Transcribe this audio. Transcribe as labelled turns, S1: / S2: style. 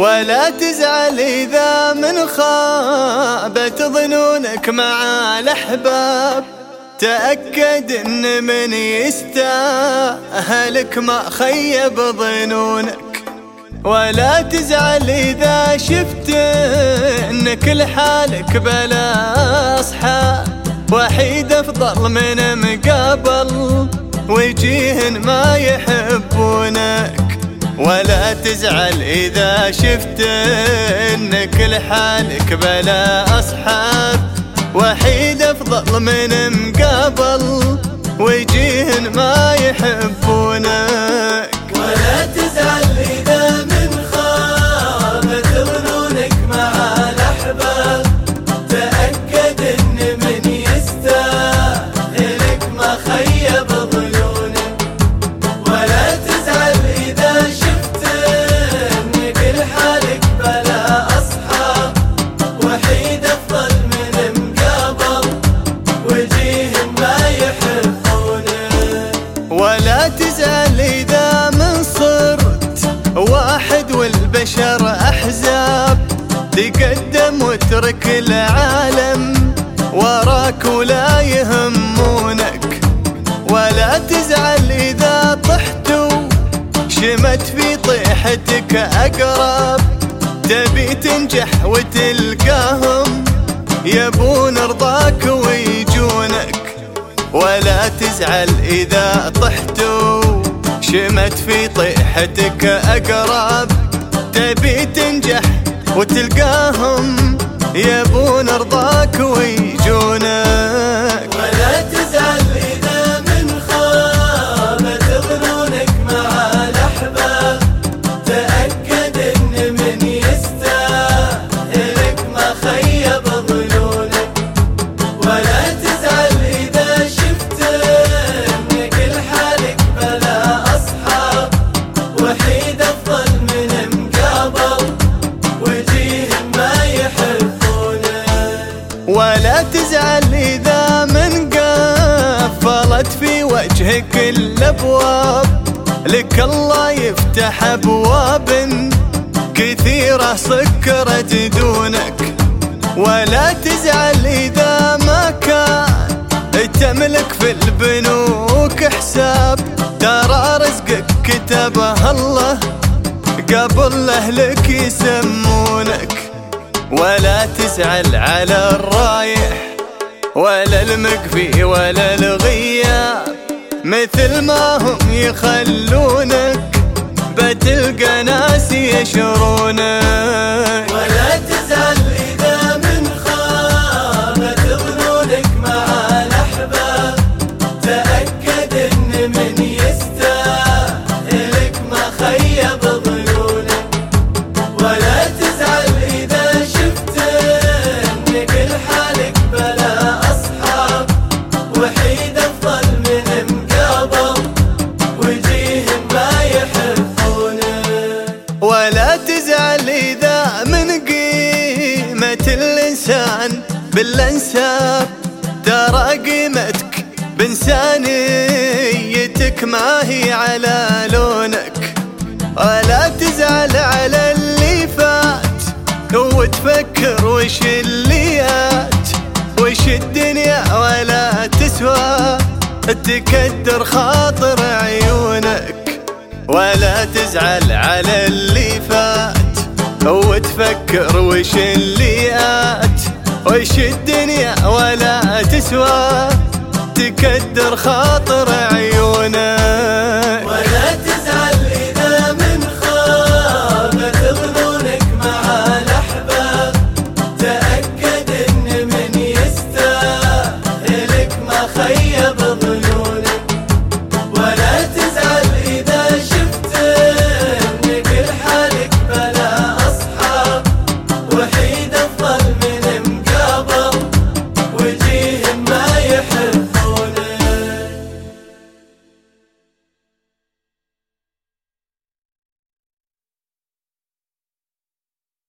S1: ولا تزعل إذا من خابت ظنونك مع الأحباب. تأكد إن من يستاهلك ما خيب ظنونك. ولا تزعل إذا شفت إنك لحالك بلا أصحاب. وحيد أفضل من مقابل وجيه ما يحبونك. ولا تزعل إذا شفت إنك لحالك بلا أصحاب وحيد أفضل من مقابل وجيه ما يحبونك
S2: ولا تزعل إذا من
S1: صرت واحد والبشر أحزاب. تقدم واترك العالم وراك ولا يهمونك. ولا تزعل إذا طحت شمت في طيحتك أقرب. تبي تنجح وتلقاهم يبون رضاك ولا تزعل إذا طحت. شمت في طيحتك أقرب. تبي تنجح وتلقاهم يبون رضاك ويجونك وجهك الأبواب لك الله يفتح أبواب كثيرة سكرت دونك. ولا تزعل إذا ما كان تملك في البنوك حساب. ترى رزقك كتبه الله قبل أهلك يسمونك. ولا تزعل على الرايح ولا المكفي ولا الغياب مثل ما هم يخلونك بتلقى ناس يشرونك. الإنسان بالأنساب ترى قيمتك بإنسانيتك ما هي على لونك. ولا تزعل على اللي فات وتفكر وش الليات وش الدنيا ولا تسوى تكدر خاطر عيونك. ولا تزعل على اللي فات وتفكر وش الليات وش الدنيا ولا تسوى؟ تكدر خاطر عيونك.